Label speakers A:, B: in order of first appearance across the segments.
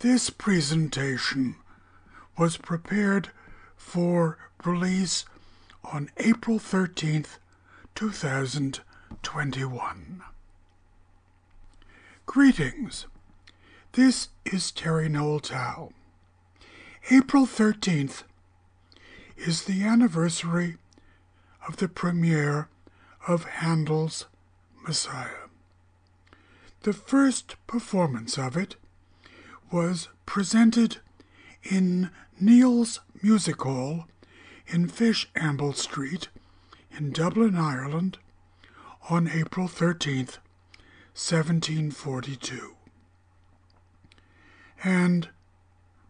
A: This presentation was prepared for release on April 13th, 2021. Greetings. This is Teri Noel Towe. April 13th is the anniversary of the premiere of Handel's Messiah. The first performance of it was presented in Neal's Music Hall in Fishamble Street in Dublin, Ireland on April 13th, 1742. And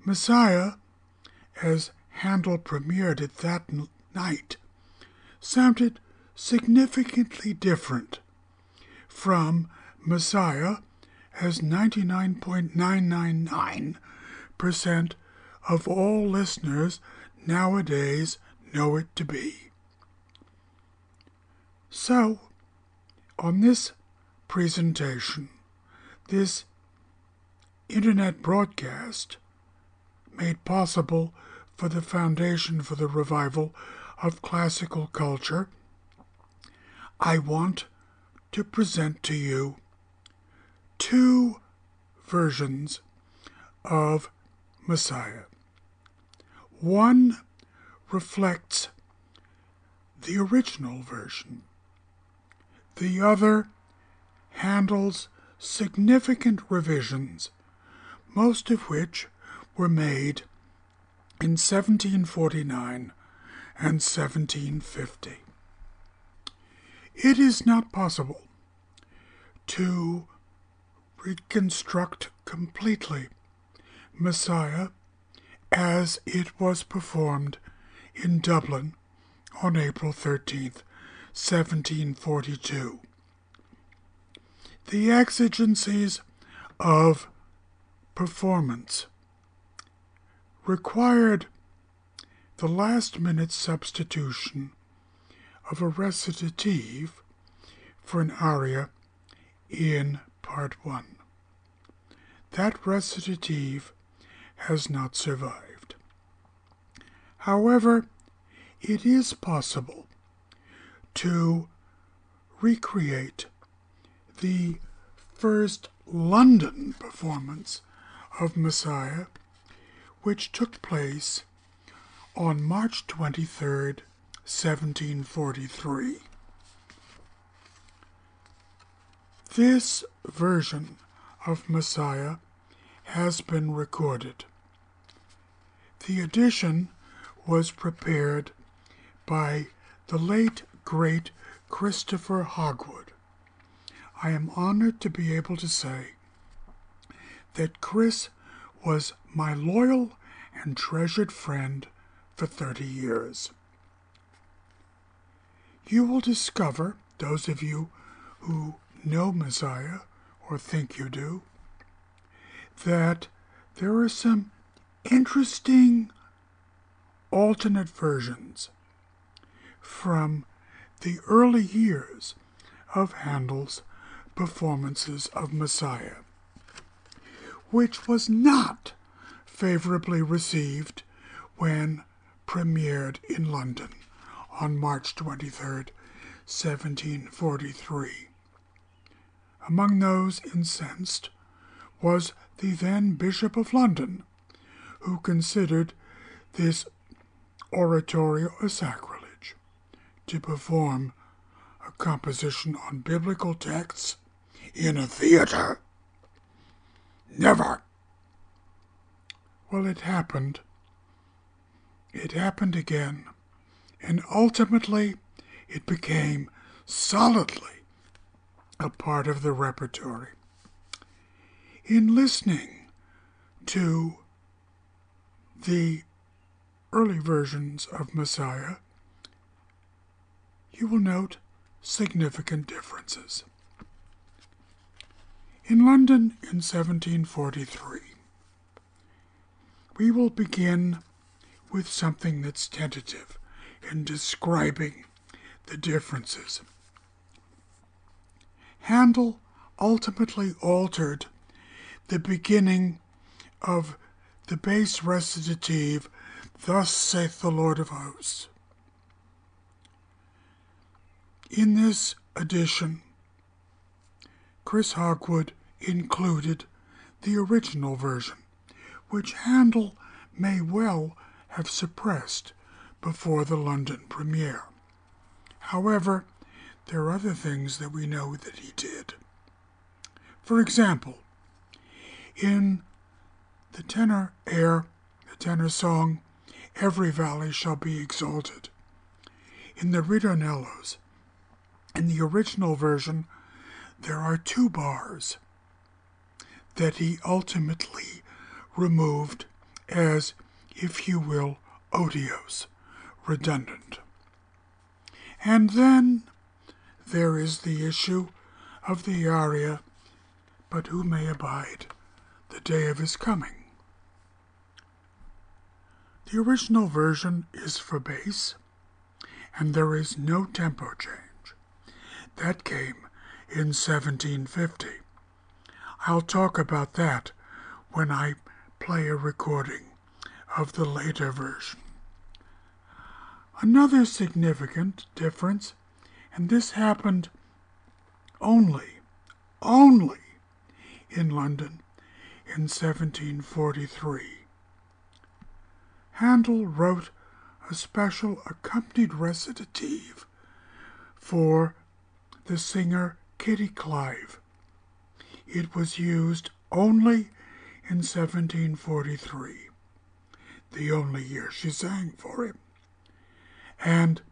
A: Messiah, as Handel premiered it that night, sounded significantly different from Messiah as 99.999% of all listeners nowadays know it to be. So, on this presentation, this internet broadcast made possible for the Foundation for the Revival of Classical Culture, I want to present to you two versions of Messiah. One reflects the original version. The other Handel's significant revisions, most of which were made in 1749 and 1750. It is not possible to reconstruct completely Messiah as it was performed in Dublin on April 13th, 1742. The exigencies of performance required the last minute substitution of a recitative for an aria in Part 1. That recitative has not survived. However, it is possible to recreate the first London performance of Messiah, which took place on March 23, 1743. This version of Messiah has been recorded. The edition was prepared by the late great Christopher Hogwood. I am honored to be able to say that Chris was my loyal and treasured friend for 30 years. You will discover, those of you who know Messiah or think you do, that there are some interesting alternate versions from the early years of Handel's performances of Messiah, which was not favorably received when premiered in London on March 23, 1743. Among those incensed was the then Bishop of London, who considered this oratorio a sacrilege to perform a composition on biblical texts in a theater. Never. Well, it happened. It happened again, and ultimately it became solidly a part of the repertory. In listening to the early versions of Messiah, you will note significant differences. In London in 1743, we will begin with something that's tentative in describing the differences. Handel ultimately altered the beginning of the bass recitative, Thus saith the Lord of hosts. In this edition, Chris Hogwood included the original version, which Handel may well have suppressed before the London premiere. However, there are other things that we know that he did. For example, in the tenor air, the tenor song, Every Valley Shall Be Exalted, in the ritornellos, in the original version, there are two bars that he ultimately removed as, if you will, otiose, redundant. And then there is the issue of the aria, but who may abide the day of his coming? The original version is for bass, and there is no tempo change. That came in 1750. I'll talk about that when I play a recording of the later version. Another significant difference, and this happened only, only in London in 1743. Handel wrote a special accompanied recitative for the singer Kitty Clive. It was used only in 1743, the only year she sang for him. And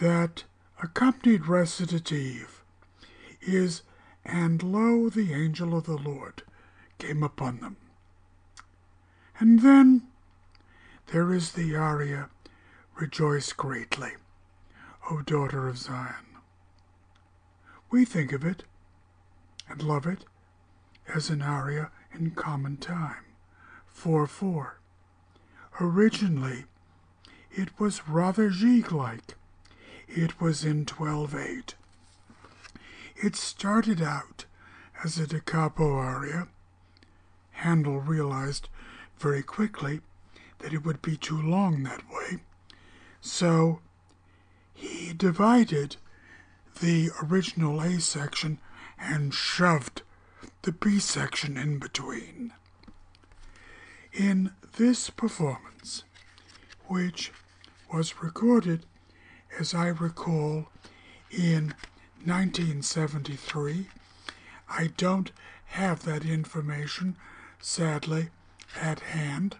A: that accompanied recitative is And lo, the angel of the Lord came upon them. And then there is the aria, Rejoice greatly, O daughter of Zion. We think of it and love it as an aria in common time, 4 4. Originally, it was rather Gigue like. It was in 12 8. It started out as a da capo aria. Handel realized very quickly that it would be too long that way, so he divided the original A section and shoved the B section in between. In this performance, which was recorded, as I recall, in 1973, I don't have that information, sadly, at hand,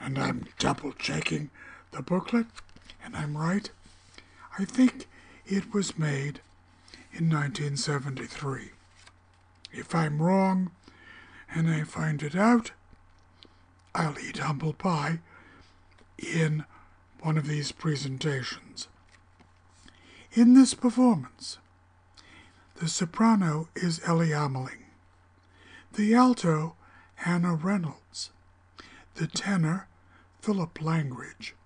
A: and I'm double checking the booklet, and I'm right. I think it was made in 1973. If I'm wrong and I find it out, I'll eat humble pie in one of these presentations. In this performance, the soprano is Elly Ameling, the alto, Anna Reynolds, the tenor, Philip Langridge,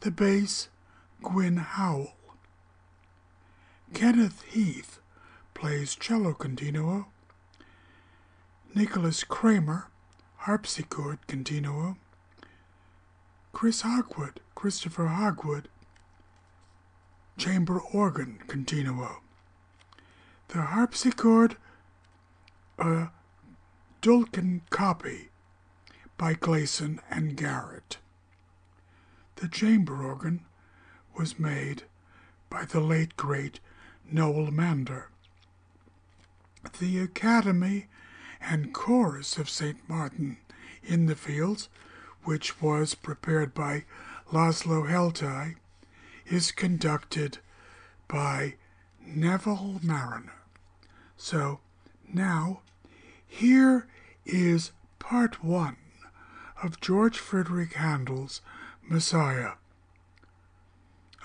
A: the bass, Gwynne Howell, Kenneth Heath plays cello continuo. Nicholas Kraemer, harpsichord continuo. Chris Hogwood, Christopher Hogwood, chamber organ continuo. The harpsichord, a Dulcken copy by Gleason and Garrett. The chamber organ was made by the late great Noel Mander. The Academy and Chorus of St. Martin in the Fields, which was prepared by Laszlo Heltay, is conducted by Neville Marriner. So now, here is part one of George Frederick Handel's Messiah,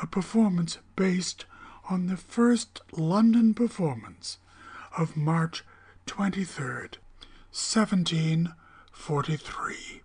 A: a performance based on the first London performance of March 23rd, 1743.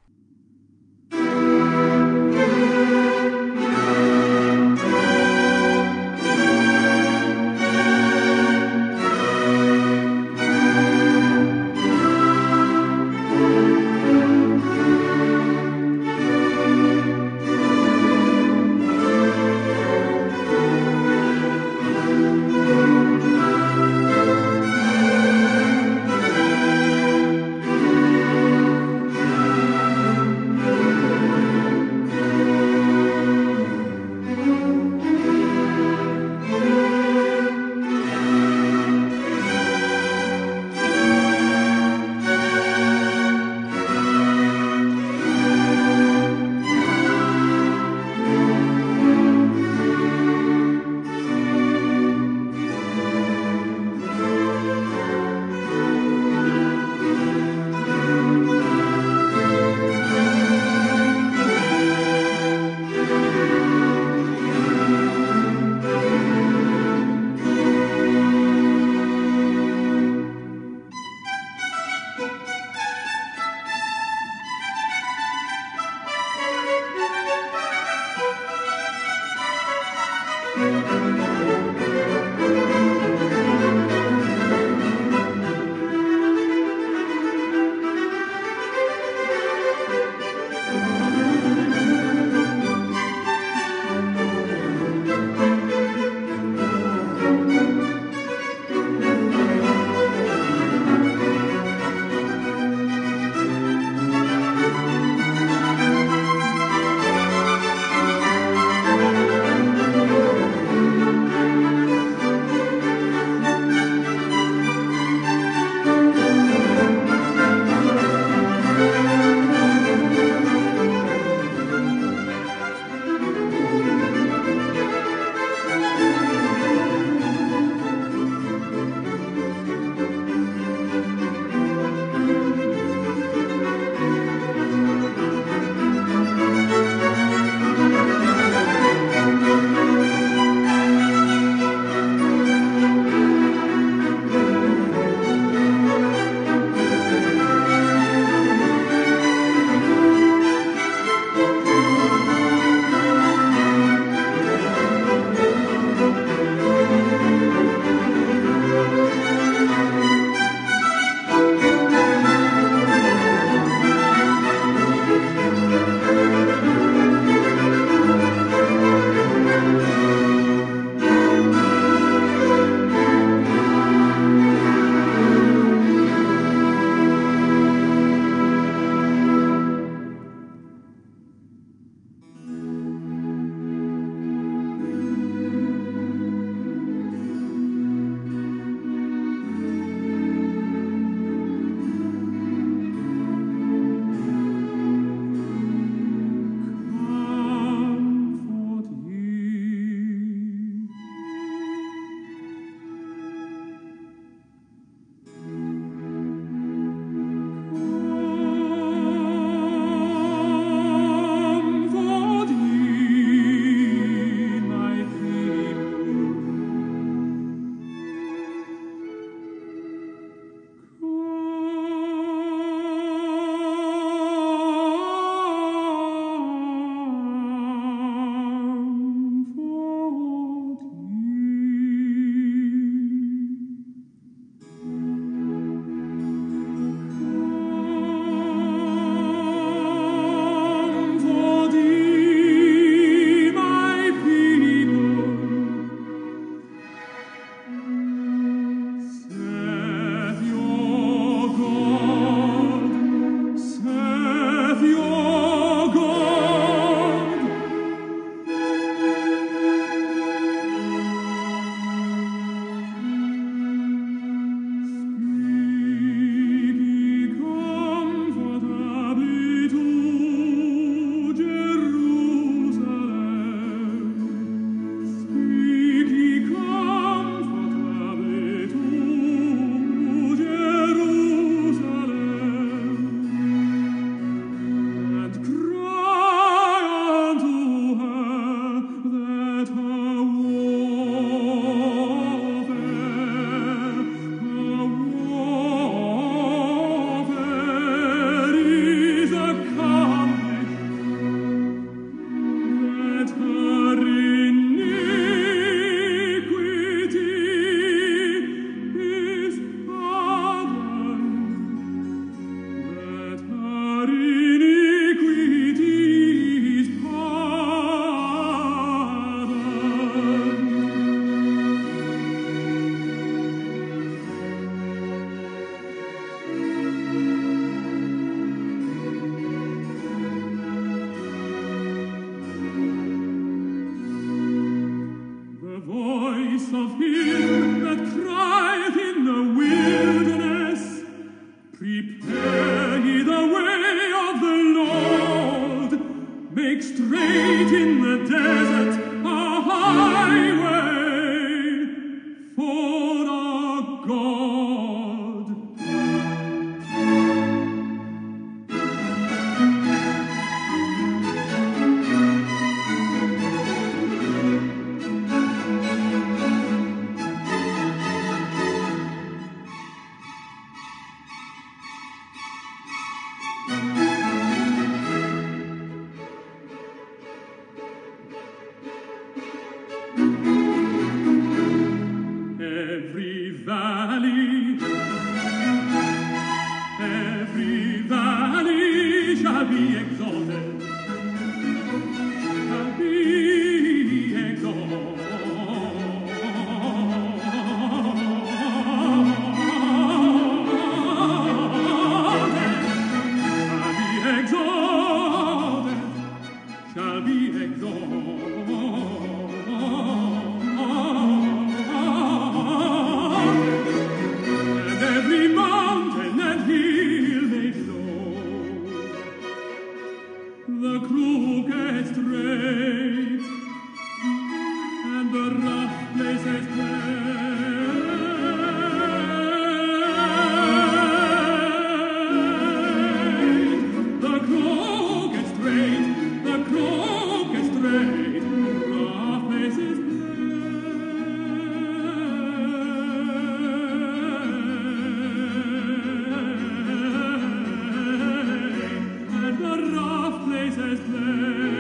B: you.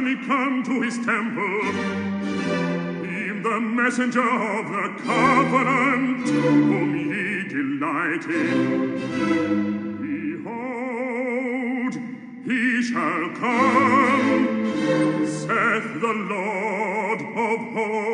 B: suddenly come to his temple. in the messenger of the covenant, whom ye delight in. Behold, he shall come, saith the Lord of hosts.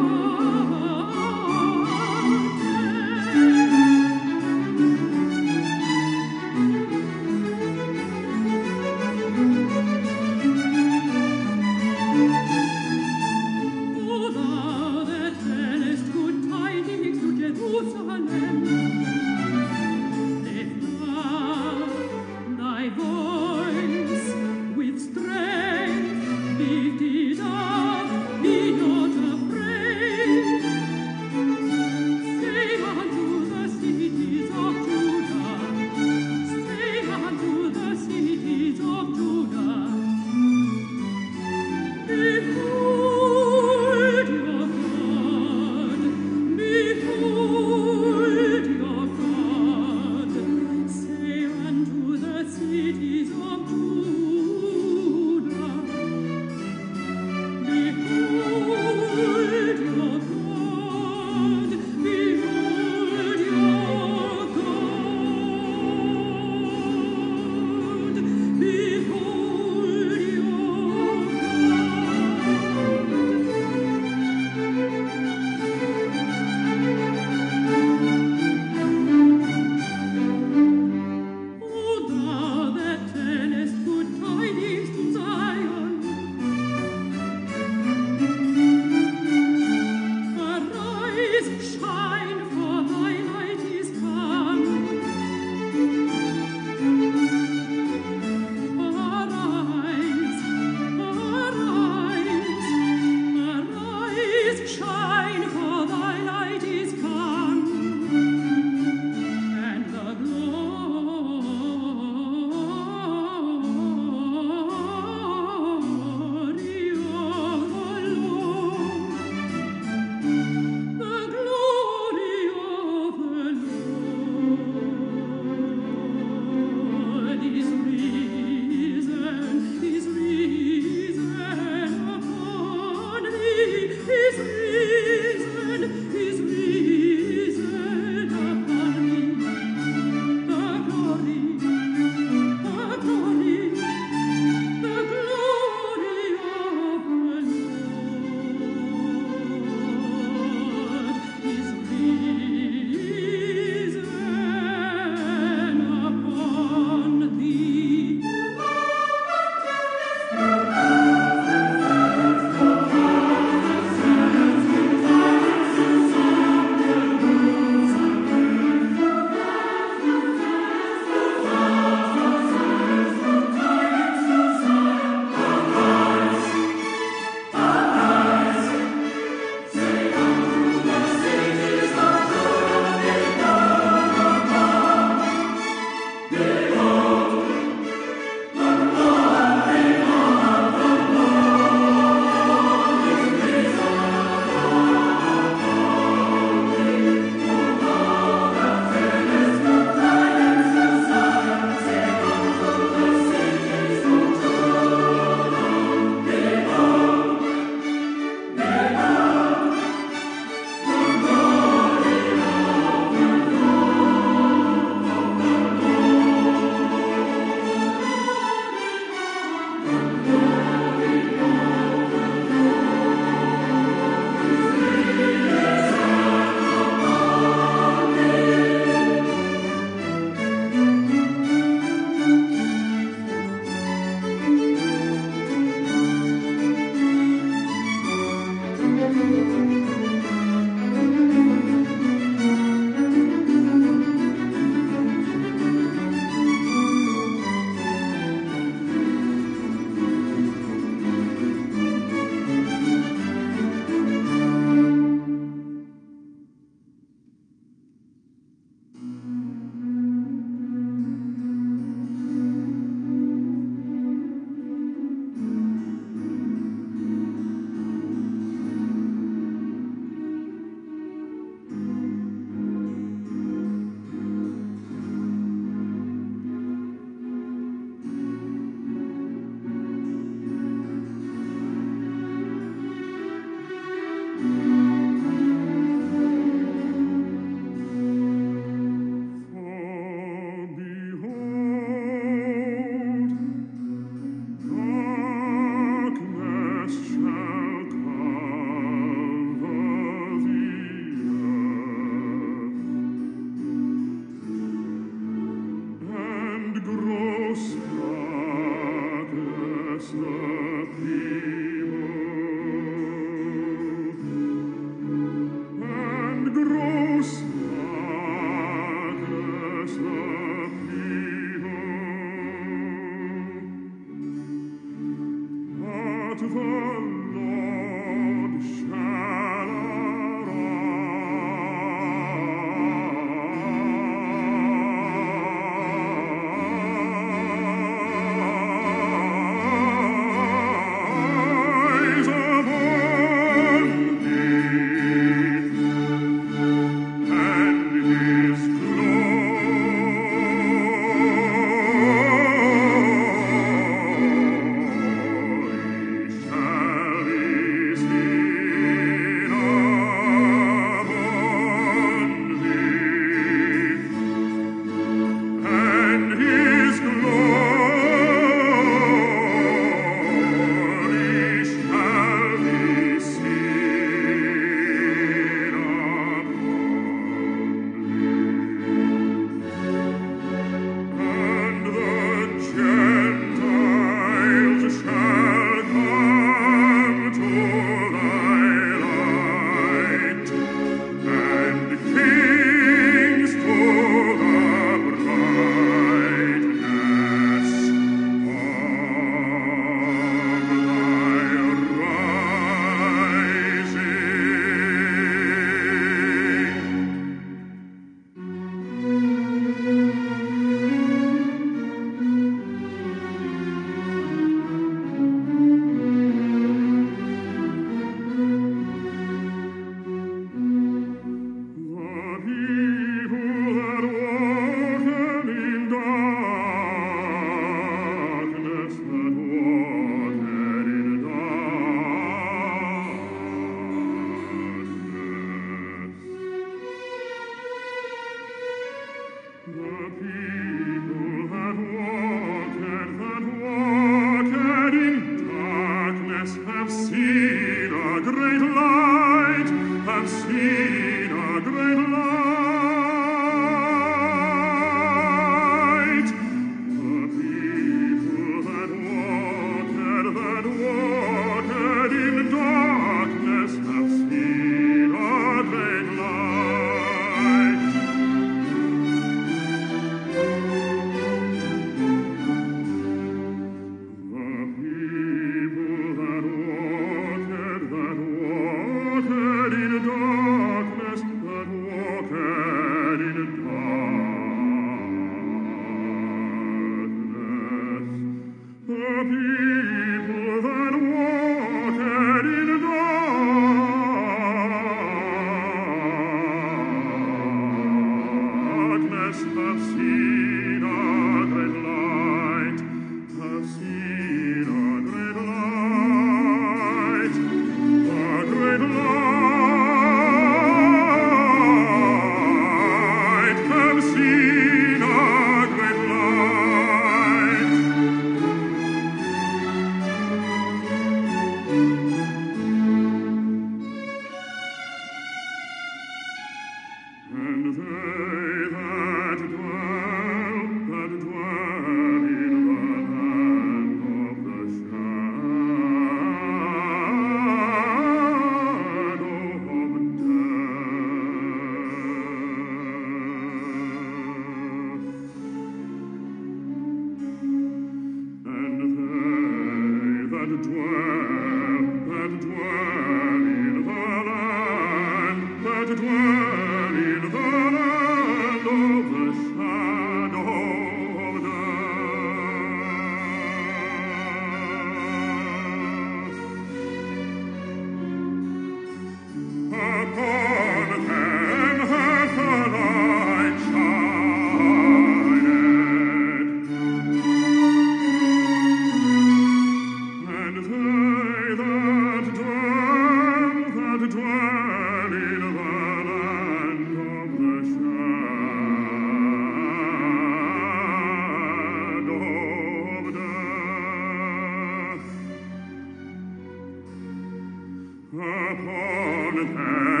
B: with
C: her.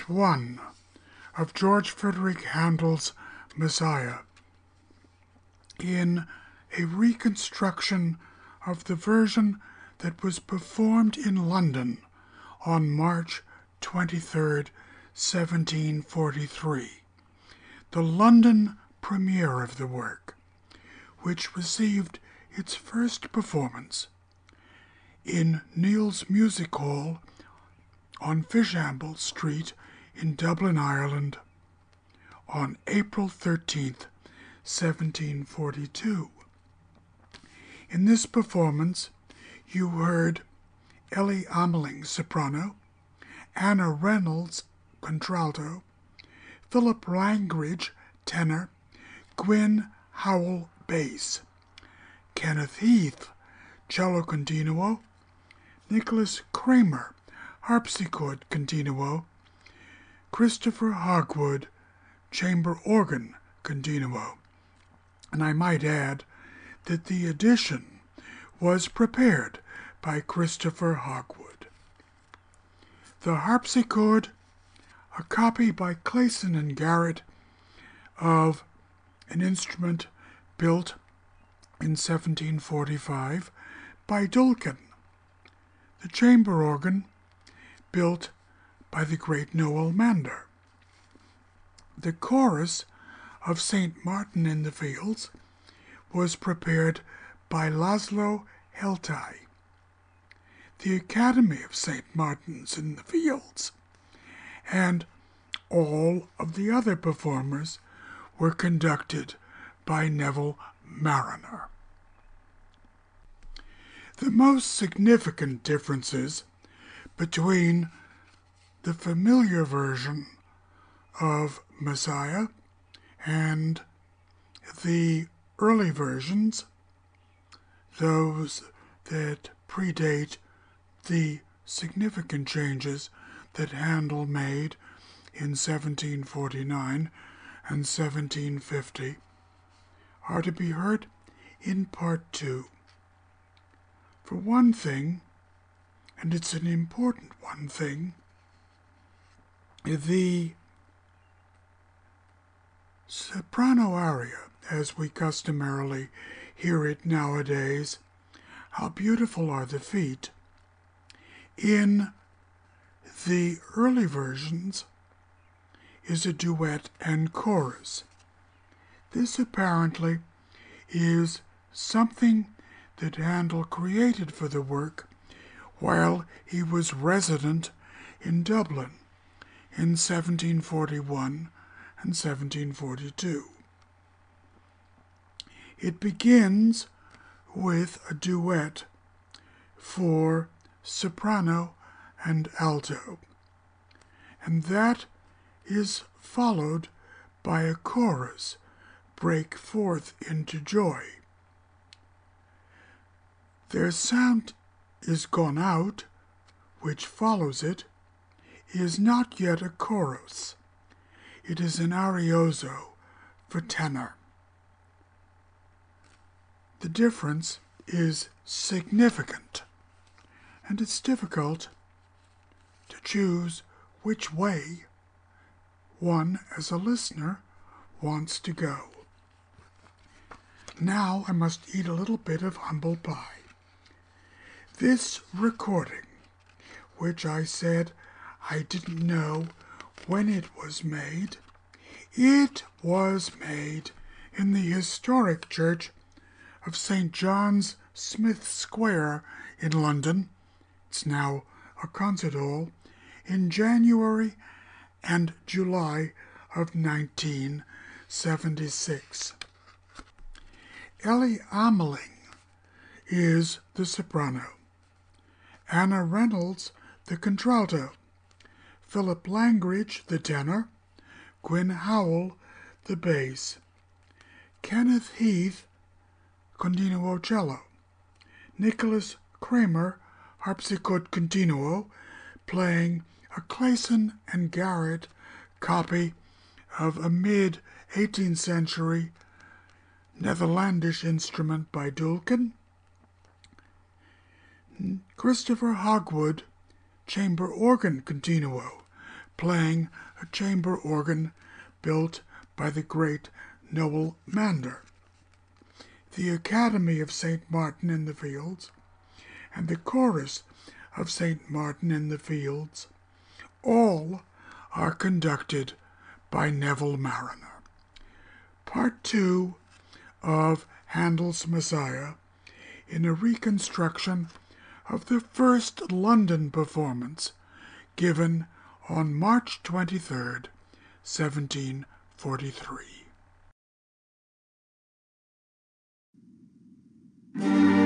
A: Part 1 of George Frederick Handel's Messiah in a reconstruction of the version that was performed in London on March 23, 1743, the London premiere of the work, which received its first performance in Neal's Music Hall on Fishamble Street in Dublin, Ireland, on April 13th, 1742. In this performance, you heard Elly Ameling, soprano, Anna Reynolds, contralto, Philip Langridge, tenor, Gwynne Howell, bass, Kenneth Heath, cello continuo, Nicholas Kraemer, harpsichord continuo, Christopher Hogwood, chamber organ continuo. And I might add that the addition was prepared by Christopher Hogwood. The harpsichord, a copy by Clayson and Garrett of an instrument built in 1745 by Dulcken. The chamber organ, built by the great Noel Mander. The chorus of St. Martin in the Fields was prepared by Laszlo Heltay. The Academy of St. Martin's in the Fields and all of the other performers were conducted by Neville Marriner. The most significant differences between the familiar version of Messiah and the early versions, those that predate the significant changes that Handel made in 1749 and 1750, are to be heard in Part 2. For one thing, and it's an important one thing, the soprano aria, as we customarily hear it nowadays, How Beautiful Are the Feet, in the early versions is a duet and chorus. This apparently is something that Handel created for the work while he was resident in Dublin in 1741 and 1742. It begins with a duet for soprano and alto, and that is followed by a chorus, Break Forth into Joy. Their sound is gone out, which follows it, is not yet a chorus. It is an arioso for tenor. The difference is significant, and it's difficult to choose which way one, as a listener, wants to go. Now I must eat a little bit of humble pie. This recording, which I said I didn't know when it was made, it was made in the historic church of St. John's Smith Square in London. It's now a concert hall in January and July of 1976. Elly Ameling is the soprano. Anna Reynolds, the contralto, Philip Langridge, the tenor, Gwynne Howell, the bass, Kenneth Heath, continuo cello, Nicholas Kraemer, harpsichord continuo, playing a Clayson and Garrett copy of a mid 18th century Netherlandish instrument by Dulcken, Christopher Hogwood, chamber organ continuo, playing a chamber organ built by the great Noel Mander. The Academy of St. Martin in the Fields and the Chorus of St. Martin in the Fields all are conducted by Neville Marriner. Part 2 of Handel's Messiah in a reconstruction of the first London performance given on March 23, 1743.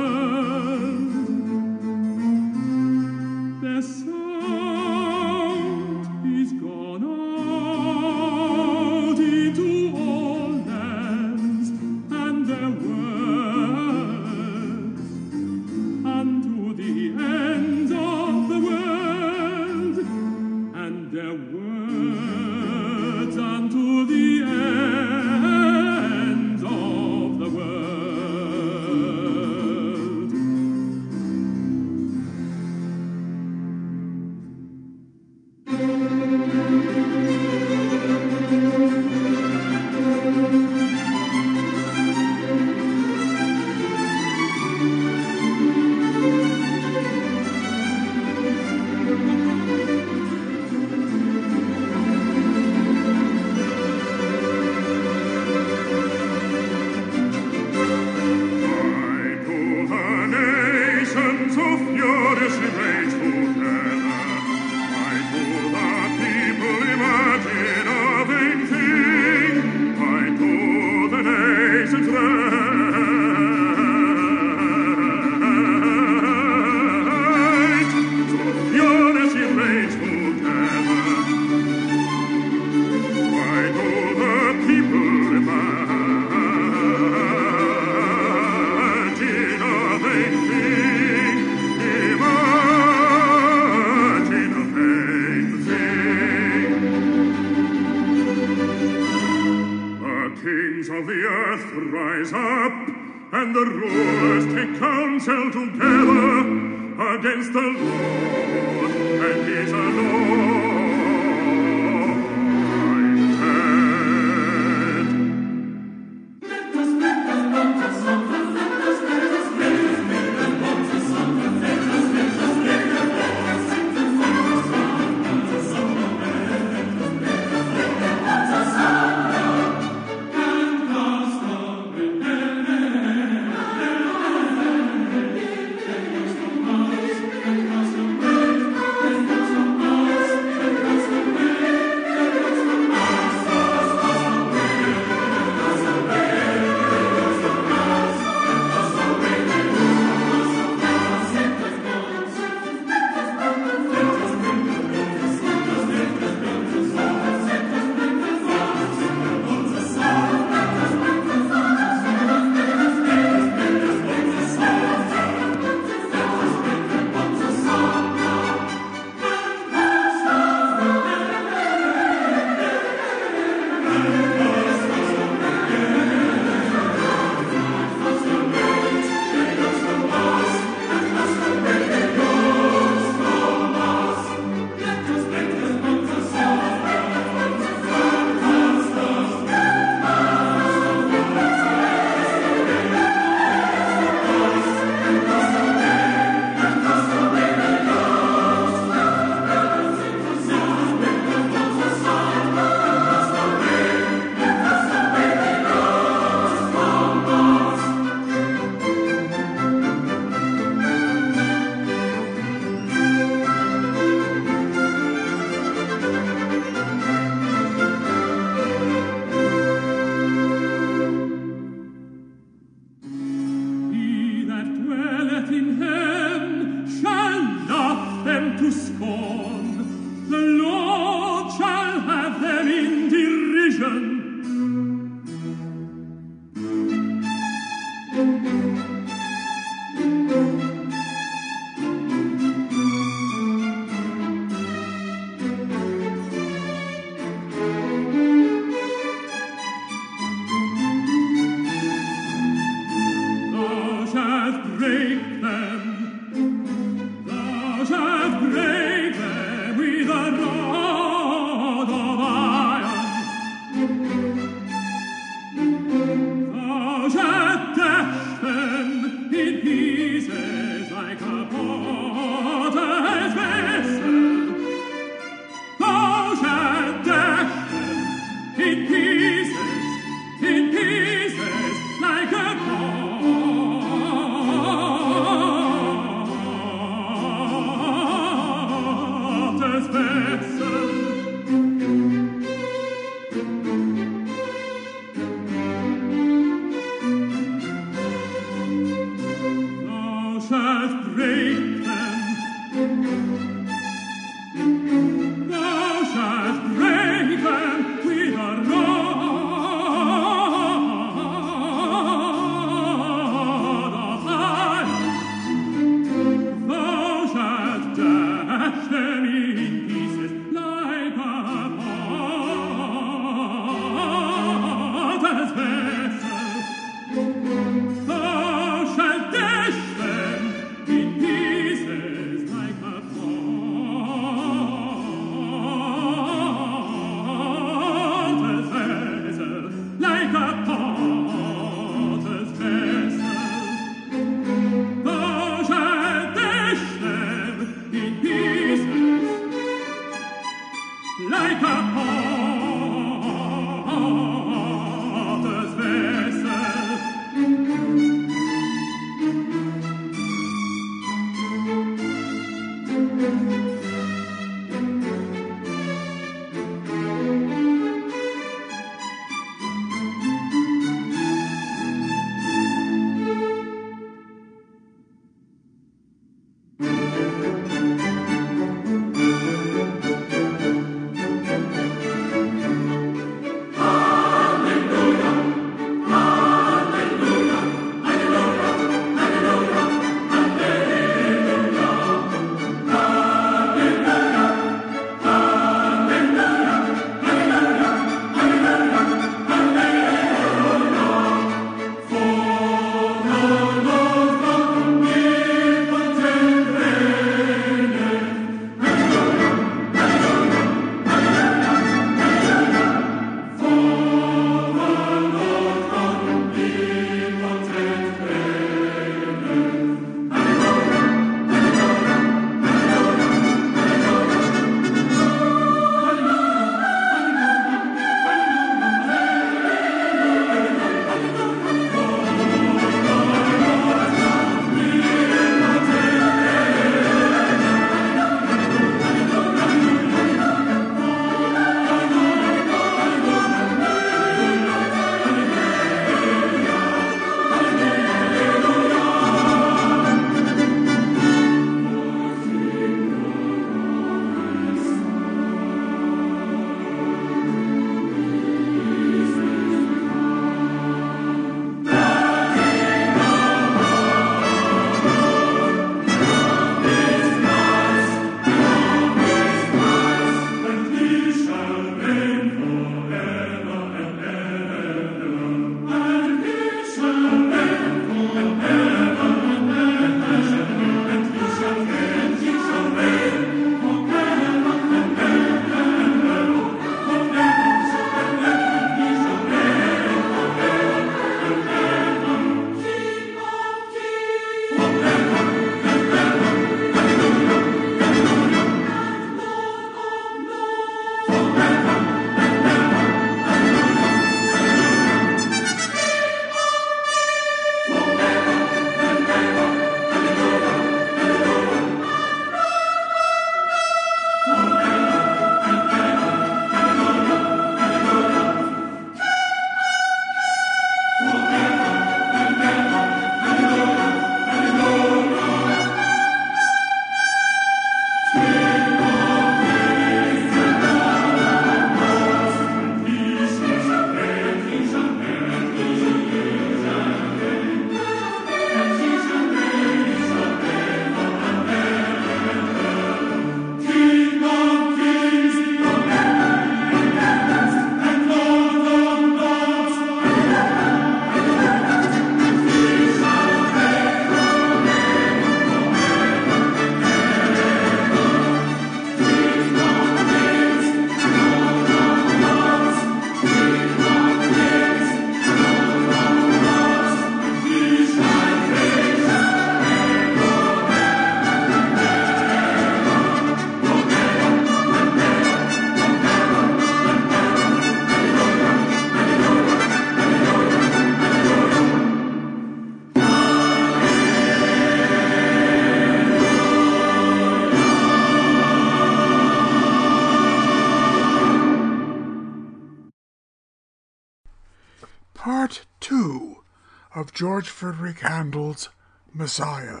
A: George Frederick Handel's Messiah,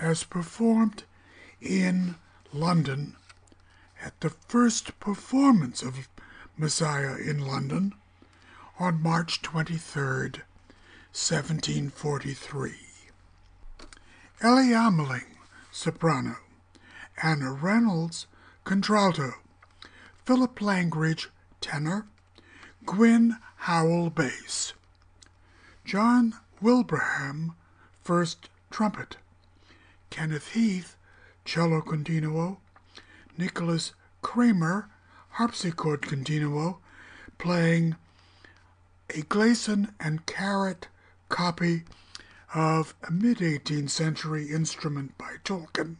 A: as performed in London at the first performance of Messiah in London on March 23rd, 1743. Elly Ameling, soprano, Anna Reynolds, contralto, Philip Langridge, tenor, Gwynne Howell, bass. John Wilbraham, first trumpet, Kenneth Heath, cello continuo, Nicholas Kraemer, harpsichord continuo, playing a Clayson and Garrett copy of a mid 18th century instrument by Dulcken.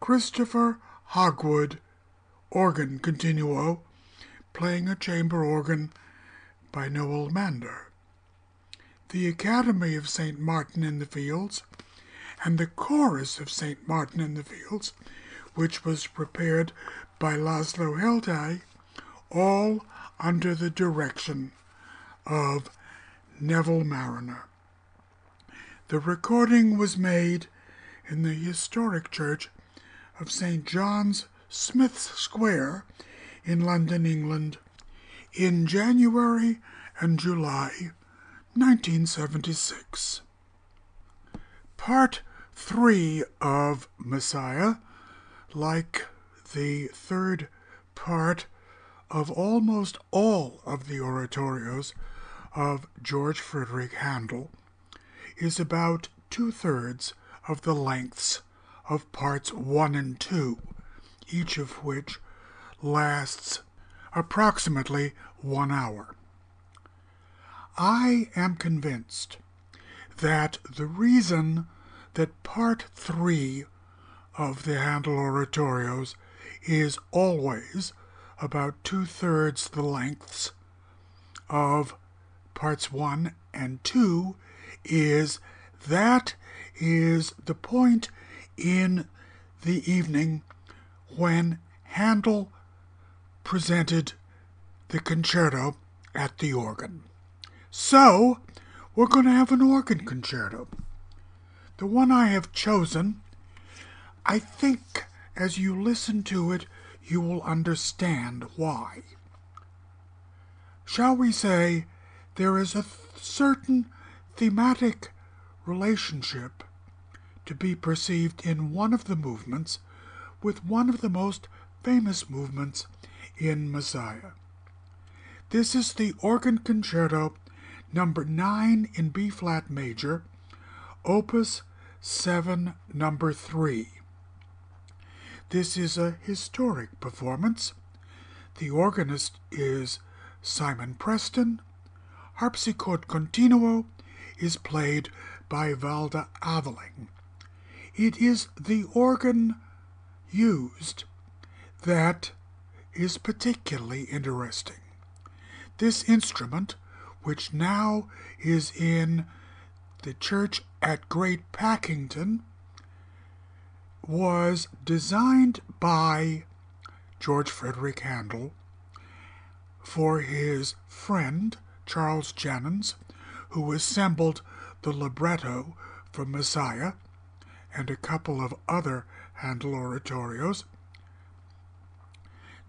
A: Christopher Hogwood, organ continuo, playing a chamber organ by Noel Mander the Academy of St. Martin in the Fields, and the chorus of St. Martin in the Fields, which was prepared by Laszlo Heltay, all under the direction of Neville Marriner. The recording was made in the historic church of St. John's, Smith's Square, in London, England, in January and July 1976. Part 3 of Messiah, like the third part of almost all of the oratorios of George Frederick Handel, is about two thirds of the lengths of parts 1 and 2, each of which lasts approximately one hour. I am convinced that the reason that part 3 of the Handel oratorios is always about two thirds the lengths of parts 1 and 2 is that is the point in the evening when Handel presented the concerto at the organ. So, we're going to have an organ concerto. The one I have chosen, I think as you listen to it, you will understand why. Shall we say there is a th- certain thematic relationship to be perceived in one of the movements with one of the most famous movements in Messiah. This is the organ concerto number 9 in B flat major, opus 7 number 3. This is a historic performance. The organist is Simon Preston. Harpsichord continuo is played by Valda Aveling. It is the organ used that is particularly interesting. This instrument, which now is in the church at Great Packington, was designed by George Frederick Handel for his friend Charles Jennens, who assembled the libretto for Messiah and a couple of other Handel oratorios.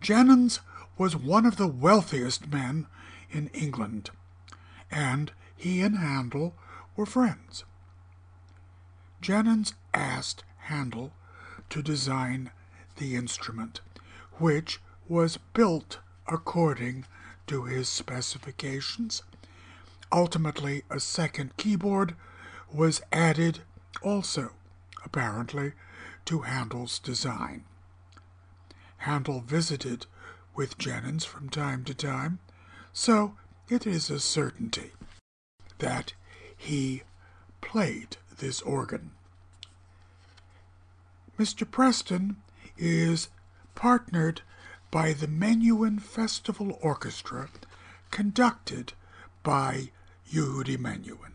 A: Jennens was one of the wealthiest men in England, and he and Handel were friends. Jennens asked Handel to design the instrument, which was built according to his specifications. Ultimately, a second keyboard was added also, apparently, to Handel's design. Handel visited with Jennens from time to time, so it is a certainty that he played this organ. Mr. Preston is partnered by the Menuhin Festival Orchestra, conducted by Yehudi Menuhin.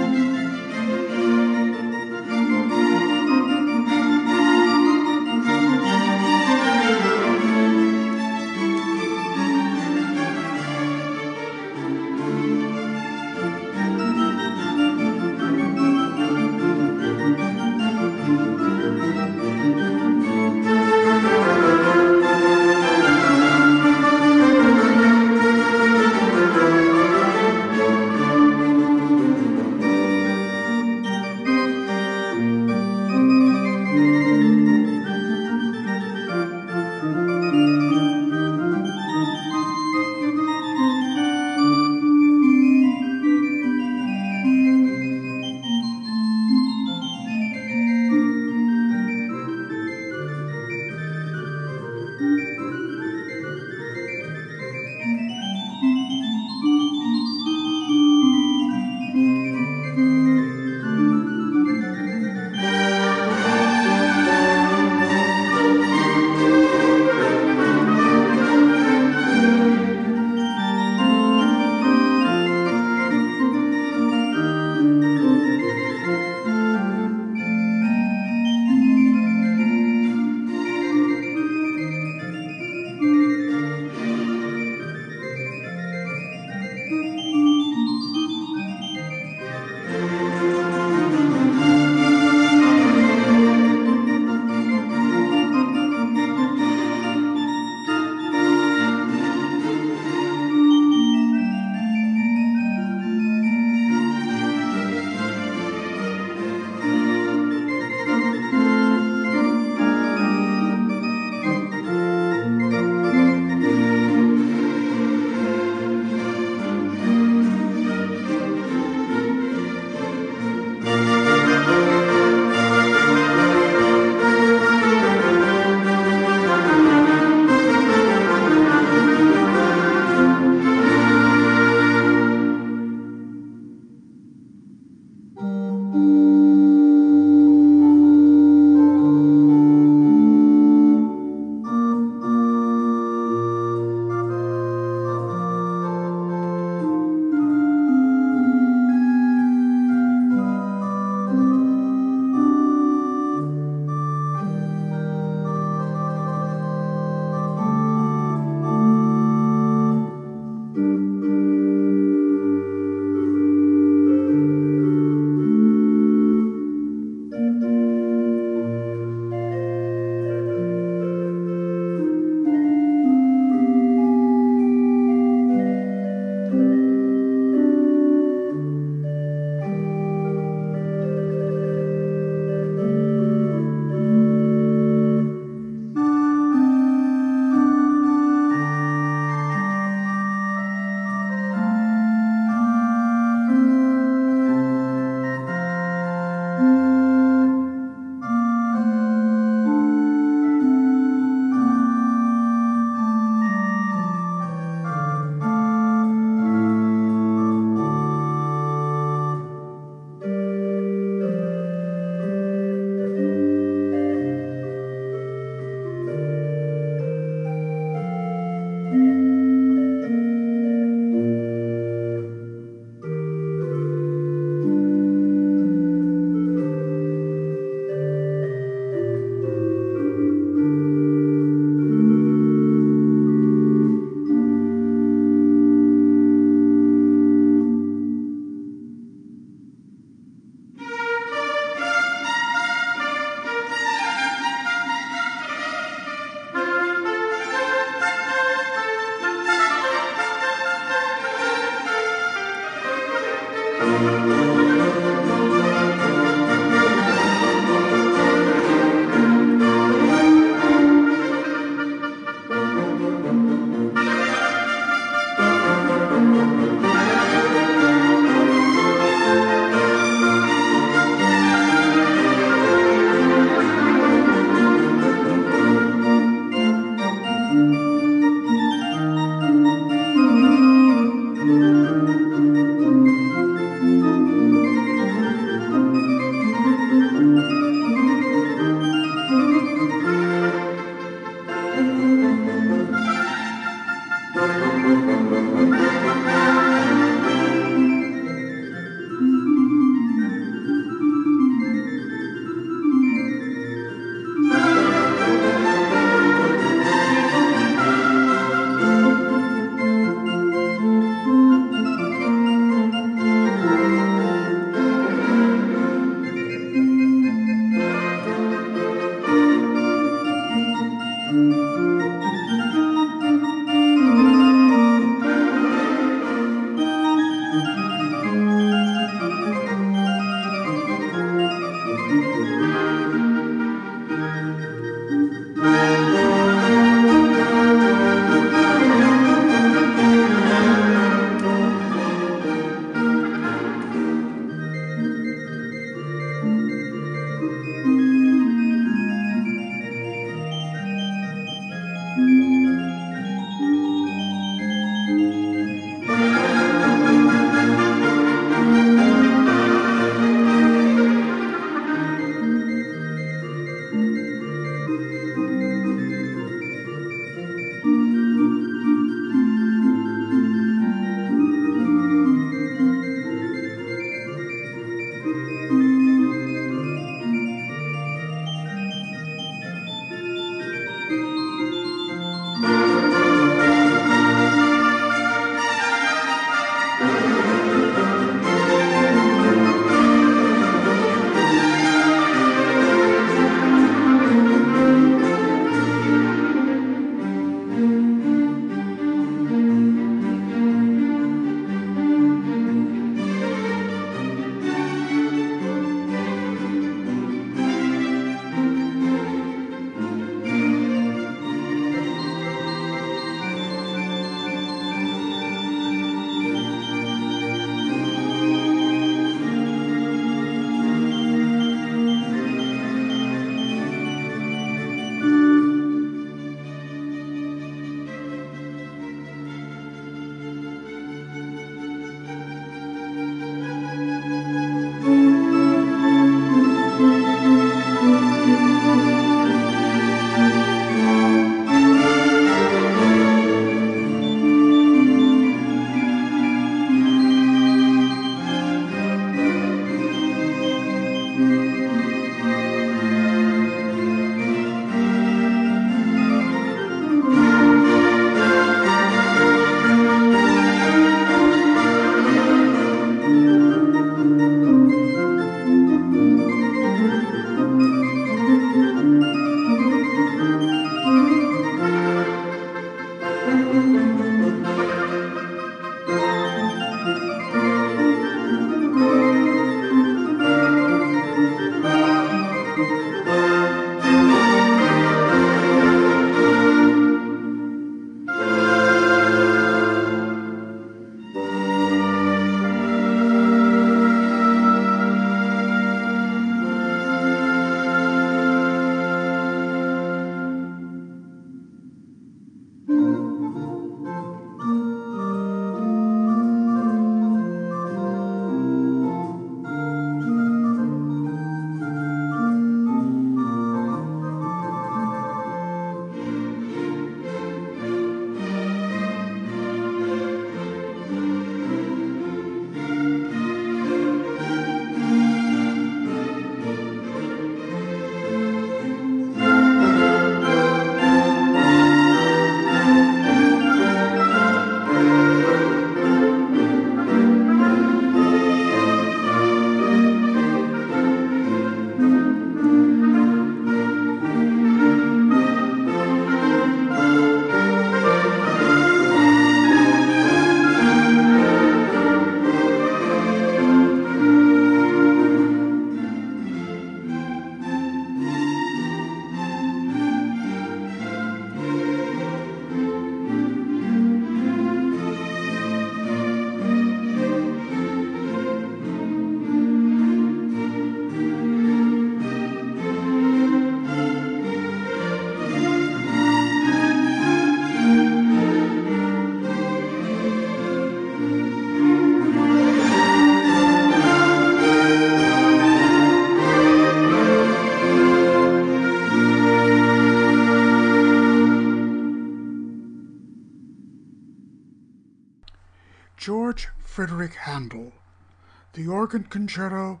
A: Organ Concerto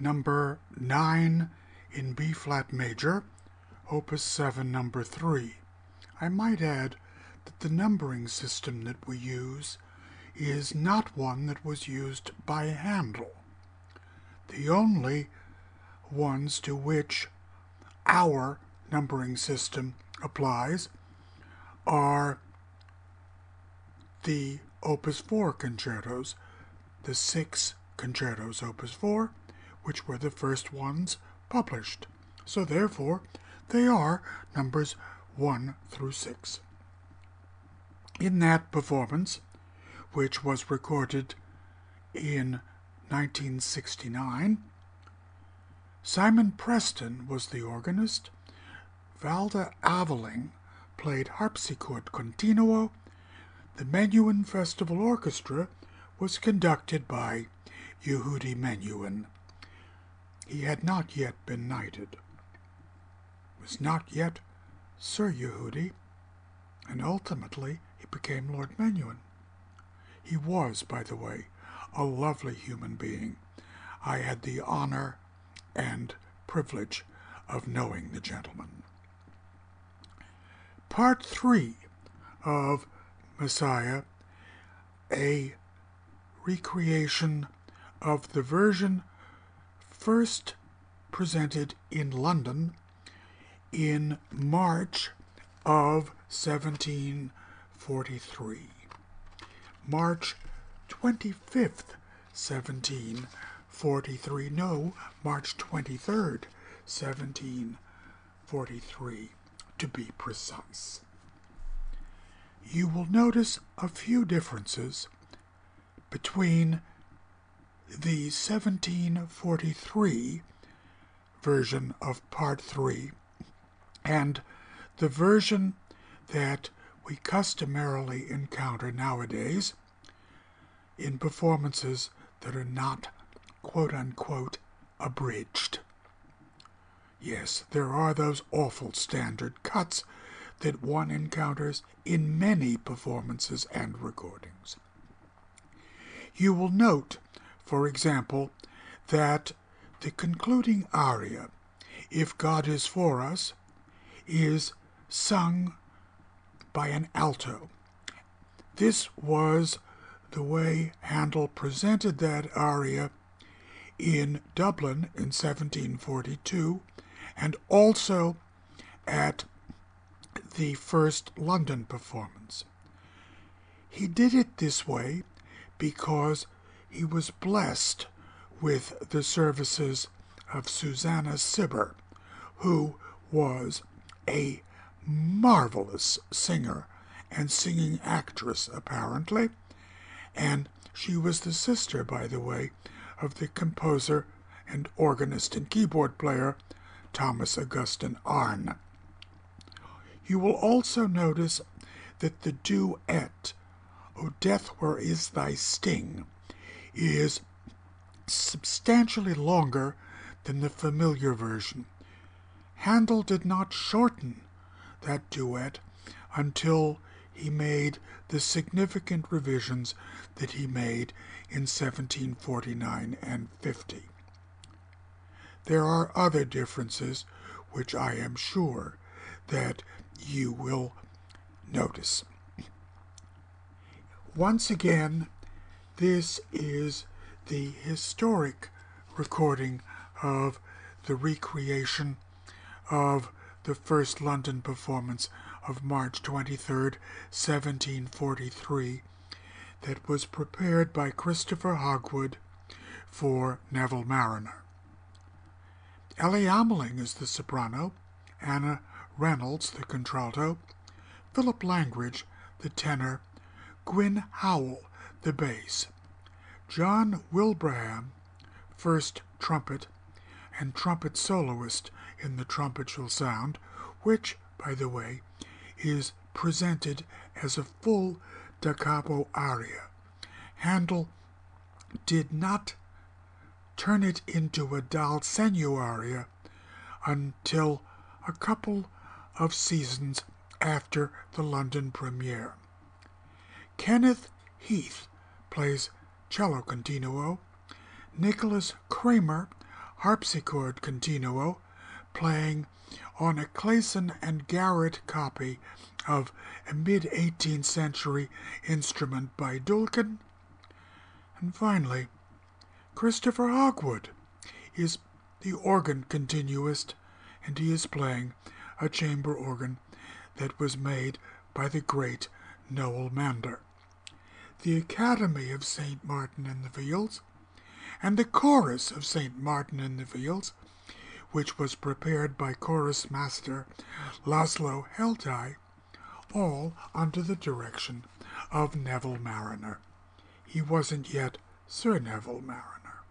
A: number 9 in B flat major, opus 7 number 3. I might add that the numbering system that we use is not one that was used by Handel. The only ones to which our numbering system applies are the Opus 4 concertos, the six concertos Opus 4, which were the first ones published. So therefore, they are numbers 1 through 6. In that performance, which was recorded in 1969, Simon Preston was the organist, Valda Aveling played harpsichord continuo, the Menuhin Festival Orchestra was conducted by Yehudi Menuhin. He had not yet been knighted, was not yet Sir Yehudi, and ultimately he became Lord Menuhin. He was, by the way, a lovely human being. I had the honor and privilege of knowing the gentleman. Part three of Messiah, a recreation of the version first presented in London in March of 1743. March 25th, 1743. No, March 23rd, 1743, to be precise. You will notice a few differences between the 1743 version of Part 3 and the version that we customarily encounter nowadays in performances that are not quote unquote abridged. Yes, there are those awful standard cuts that one encounters in many performances and recordings. You will note, for example, that the concluding aria, If God is for us, is sung by an alto. This was the way Handel presented that aria in Dublin in 1742 and also at the first London performance. He did it this way because he was blessed with the services of Susanna Cibber, who was a marvelous singer and singing actress, apparently, and she was the sister, by the way, of the composer and organist and keyboard player Thomas Augustin Arne. You will also notice that the duet, O Death, Where Is Thy Sting, is substantially longer than the familiar version. Handel did not shorten that duet until he made the significant revisions that he made in 1749 and 50. There are other differences which I am sure that you will notice. Once again, this is the historic recording of the recreation of the first London performance of March 23, 1743, that was prepared by Christopher Hogwood for Neville Marriner. Elly Ameling is the soprano, Anna Reynolds the contralto, Philip Langridge the tenor, Gwynne Howell the bass, John Wilbraham first trumpet, and trumpet soloist in The Trumpet Shall Sound, which, by the way, is presented as a full da capo aria. Handel did not turn it into a dal segno aria until a couple of seasons after the London premiere. Kenneth Heath plays cello continuo, Nicholas Kraemer, harpsichord continuo, playing on a Clayson and Garrett copy of a mid 18th century instrument by Dulcken. And finally, Christopher Hogwood is the organ continuist, and he is playing a chamber organ that was made by the great Noel Mander. The Academy of St. Martin in the Fields and the Chorus of St. Martin in the Fields, which was prepared by chorus master Laszlo Heltay, all under the direction of Neville Marriner. He wasn't yet Sir Neville Marriner.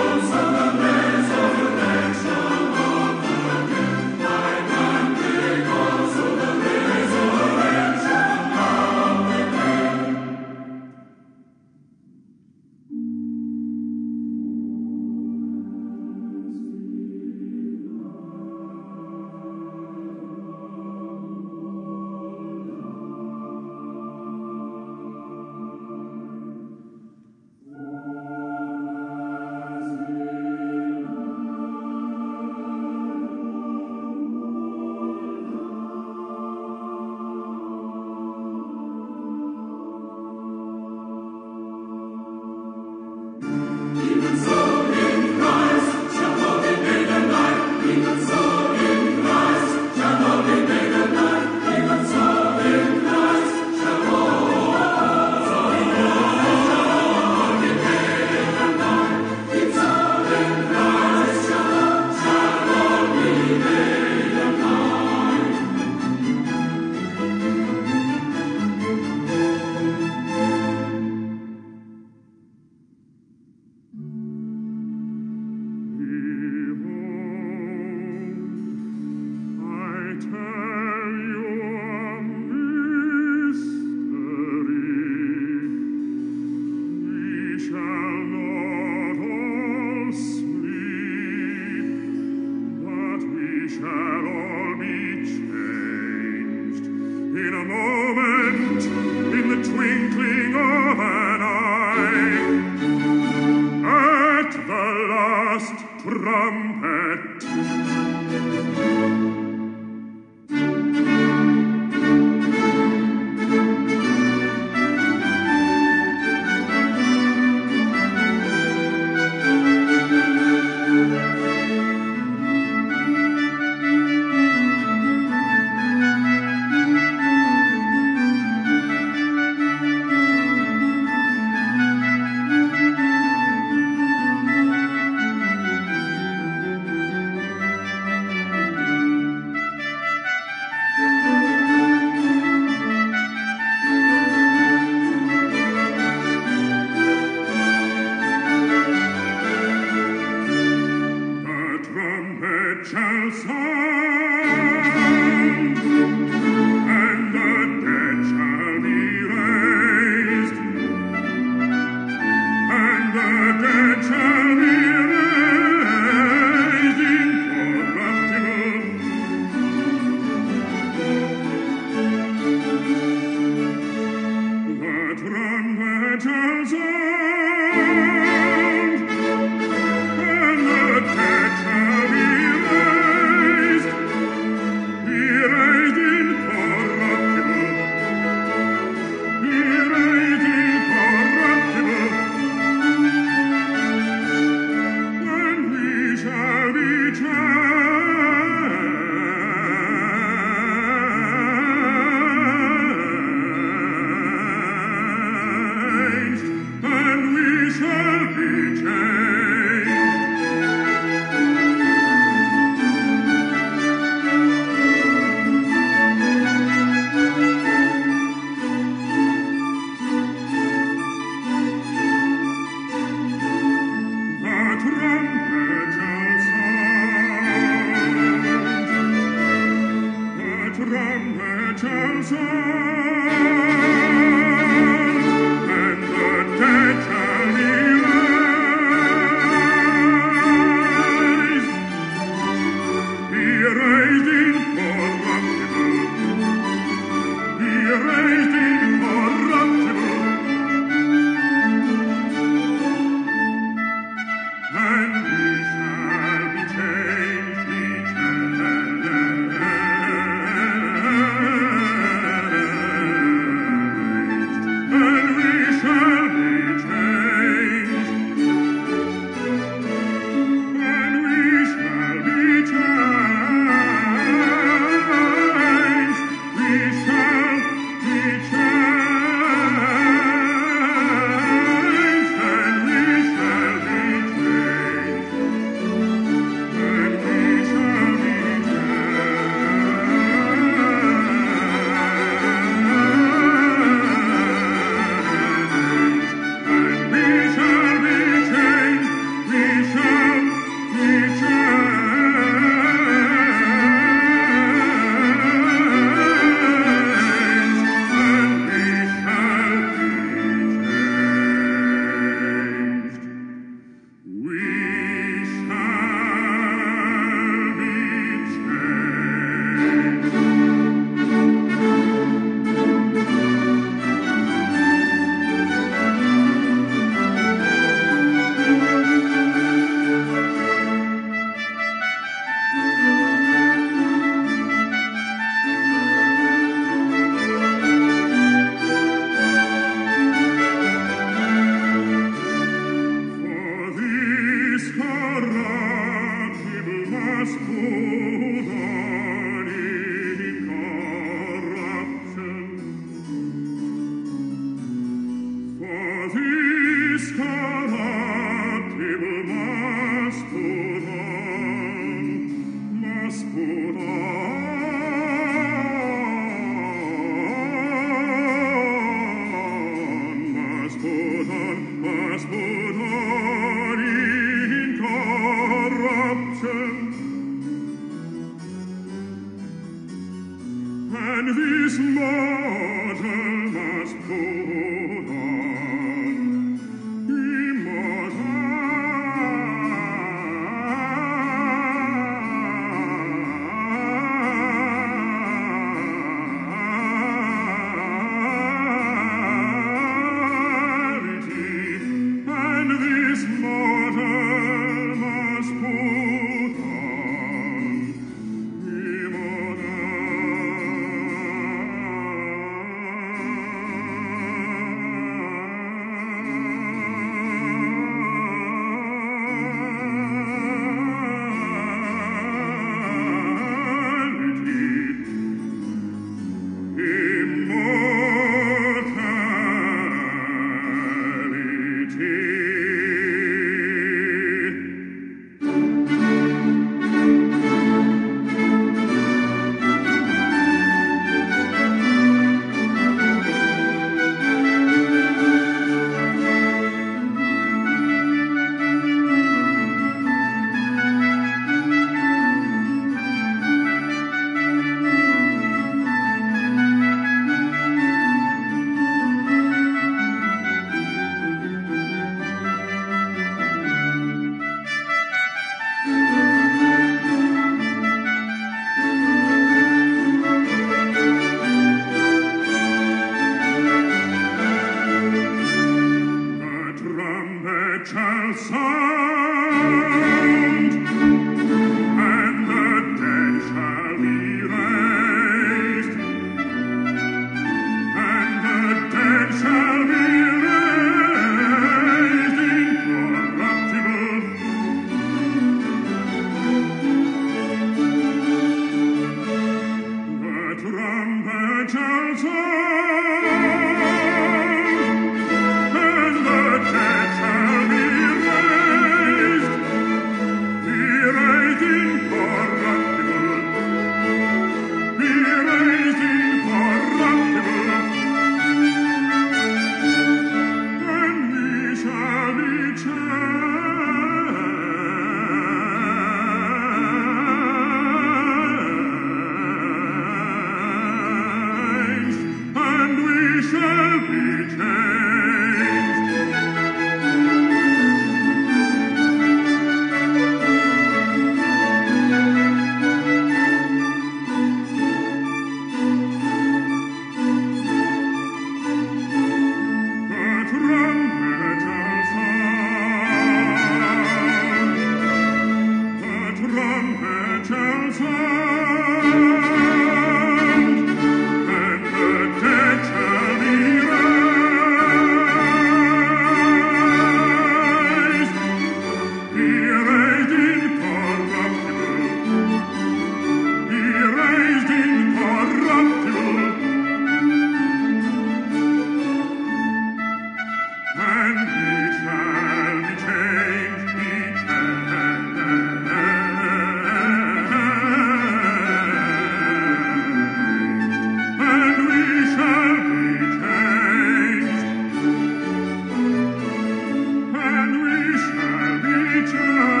B: Oh.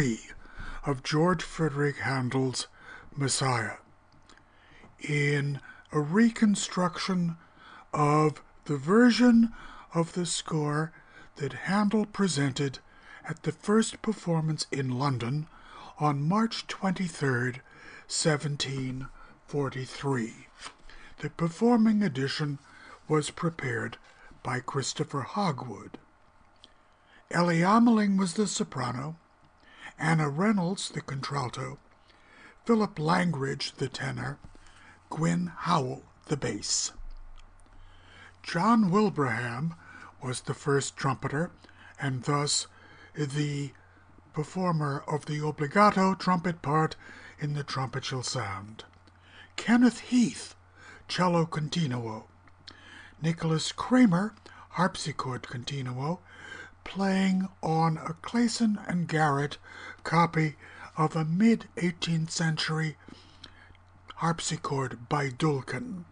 A: 3 of George Frederick Handel's Messiah in a reconstruction of the version of the score that Handel presented at the first performance in London on March 23, 1743. The performing edition was prepared by Christopher Hogwood. Elly Ameling was the soprano, Anna Reynolds the contralto, Philip Langridge the tenor, Gwynne Howell the bass. John Wilbraham was the first trumpeter and thus the performer of the obligato trumpet part in the trumpet shall sound. Kenneth Heath, cello continuo. Nicholas Kraemer, harpsichord continuo, playing on a Clayson and Garrett copy of a mid 18th century harpsichord by Dulcken.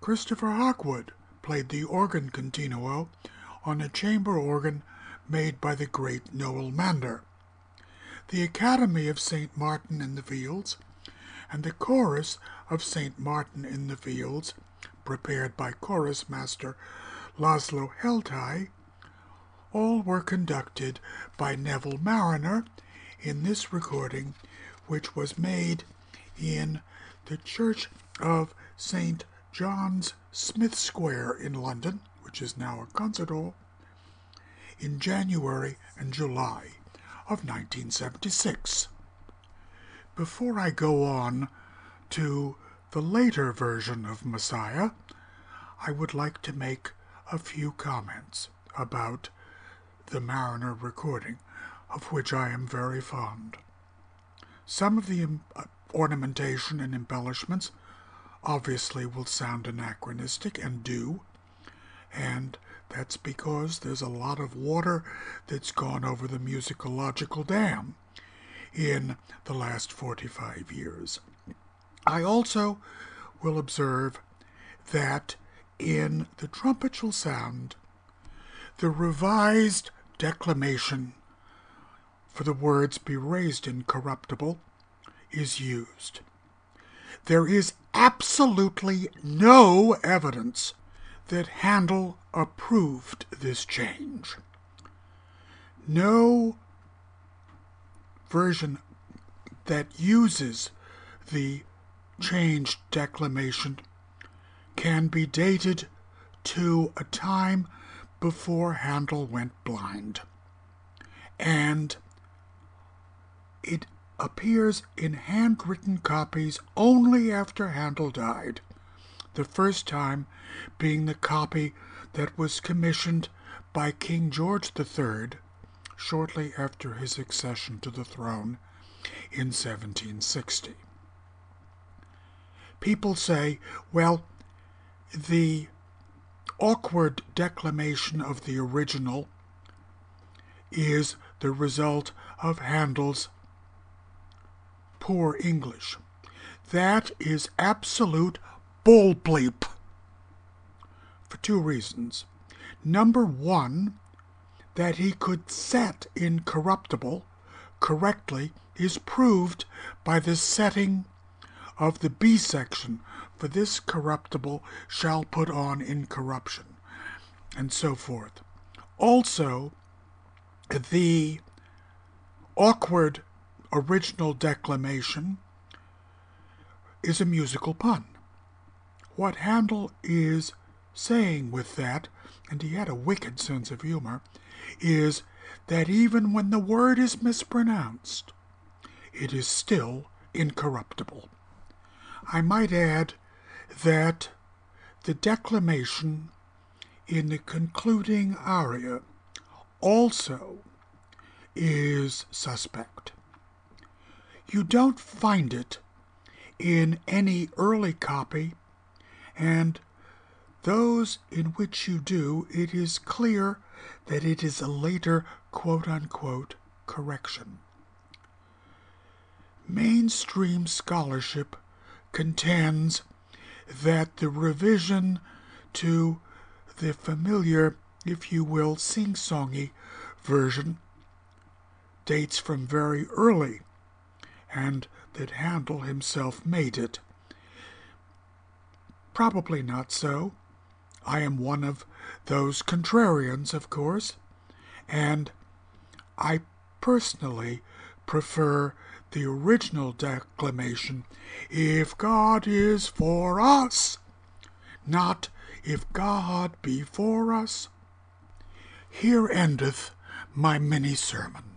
A: Christopher Hogwood played the organ continuo on a chamber organ made by the great Noel Mander. The Academy of St. Martin in the Fields and the Chorus of St. Martin in the Fields, prepared by chorus master Laszlo Heltay, all were conducted by Neville Marriner in this recording, which was made in the Church of St. John's Smith Square in London, which is now a concert hall, in January and July of 1976. Before I go on to the later version of Messiah, I would like to make a few comments about the Marriner recording, of which I am very fond. Some of the uh, ornamentation and embellishments obviously will sound anachronistic and do, and that's because there's a lot of water that's gone over the musicological dam in the last 45 years. I also will observe that in The Trumpet Shall Sound, the revised declamation for the words be raised incorruptible is used. There is absolutely no evidence that Handel approved this change. No version that uses the changed declamation can be dated to a time before Handel went blind. And it appears in handwritten copies only after Handel died, the first time being the copy that was commissioned by King George III shortly after his accession to the throne in 1760. People say, well, the awkward declamation of the original is the result of Handel's poor English. That is absolute bull bleep for two reasons. Number one, that he could set incorruptible correctly is proved by the setting of the B section, for this corruptible shall put on incorruption, and so forth. Also, the awkward original declamation is a musical pun. What Handel is saying with that, and he had a wicked sense of humor, is that even when the word is mispronounced, it is still incorruptible. I might add that the declamation in the concluding aria also is suspect. You don't find it in any early copy, and those in which you do, it is clear that it is a later quote unquote correction. Mainstream scholarship contends that the revision to the familiar, if you will, sing songy version dates from very early, and that Handel himself made it. Probably not so. I am one of those contrarians, of course, and I personally prefer the original declamation, If God is for us, not if God be for us. Here endeth my mini sermon.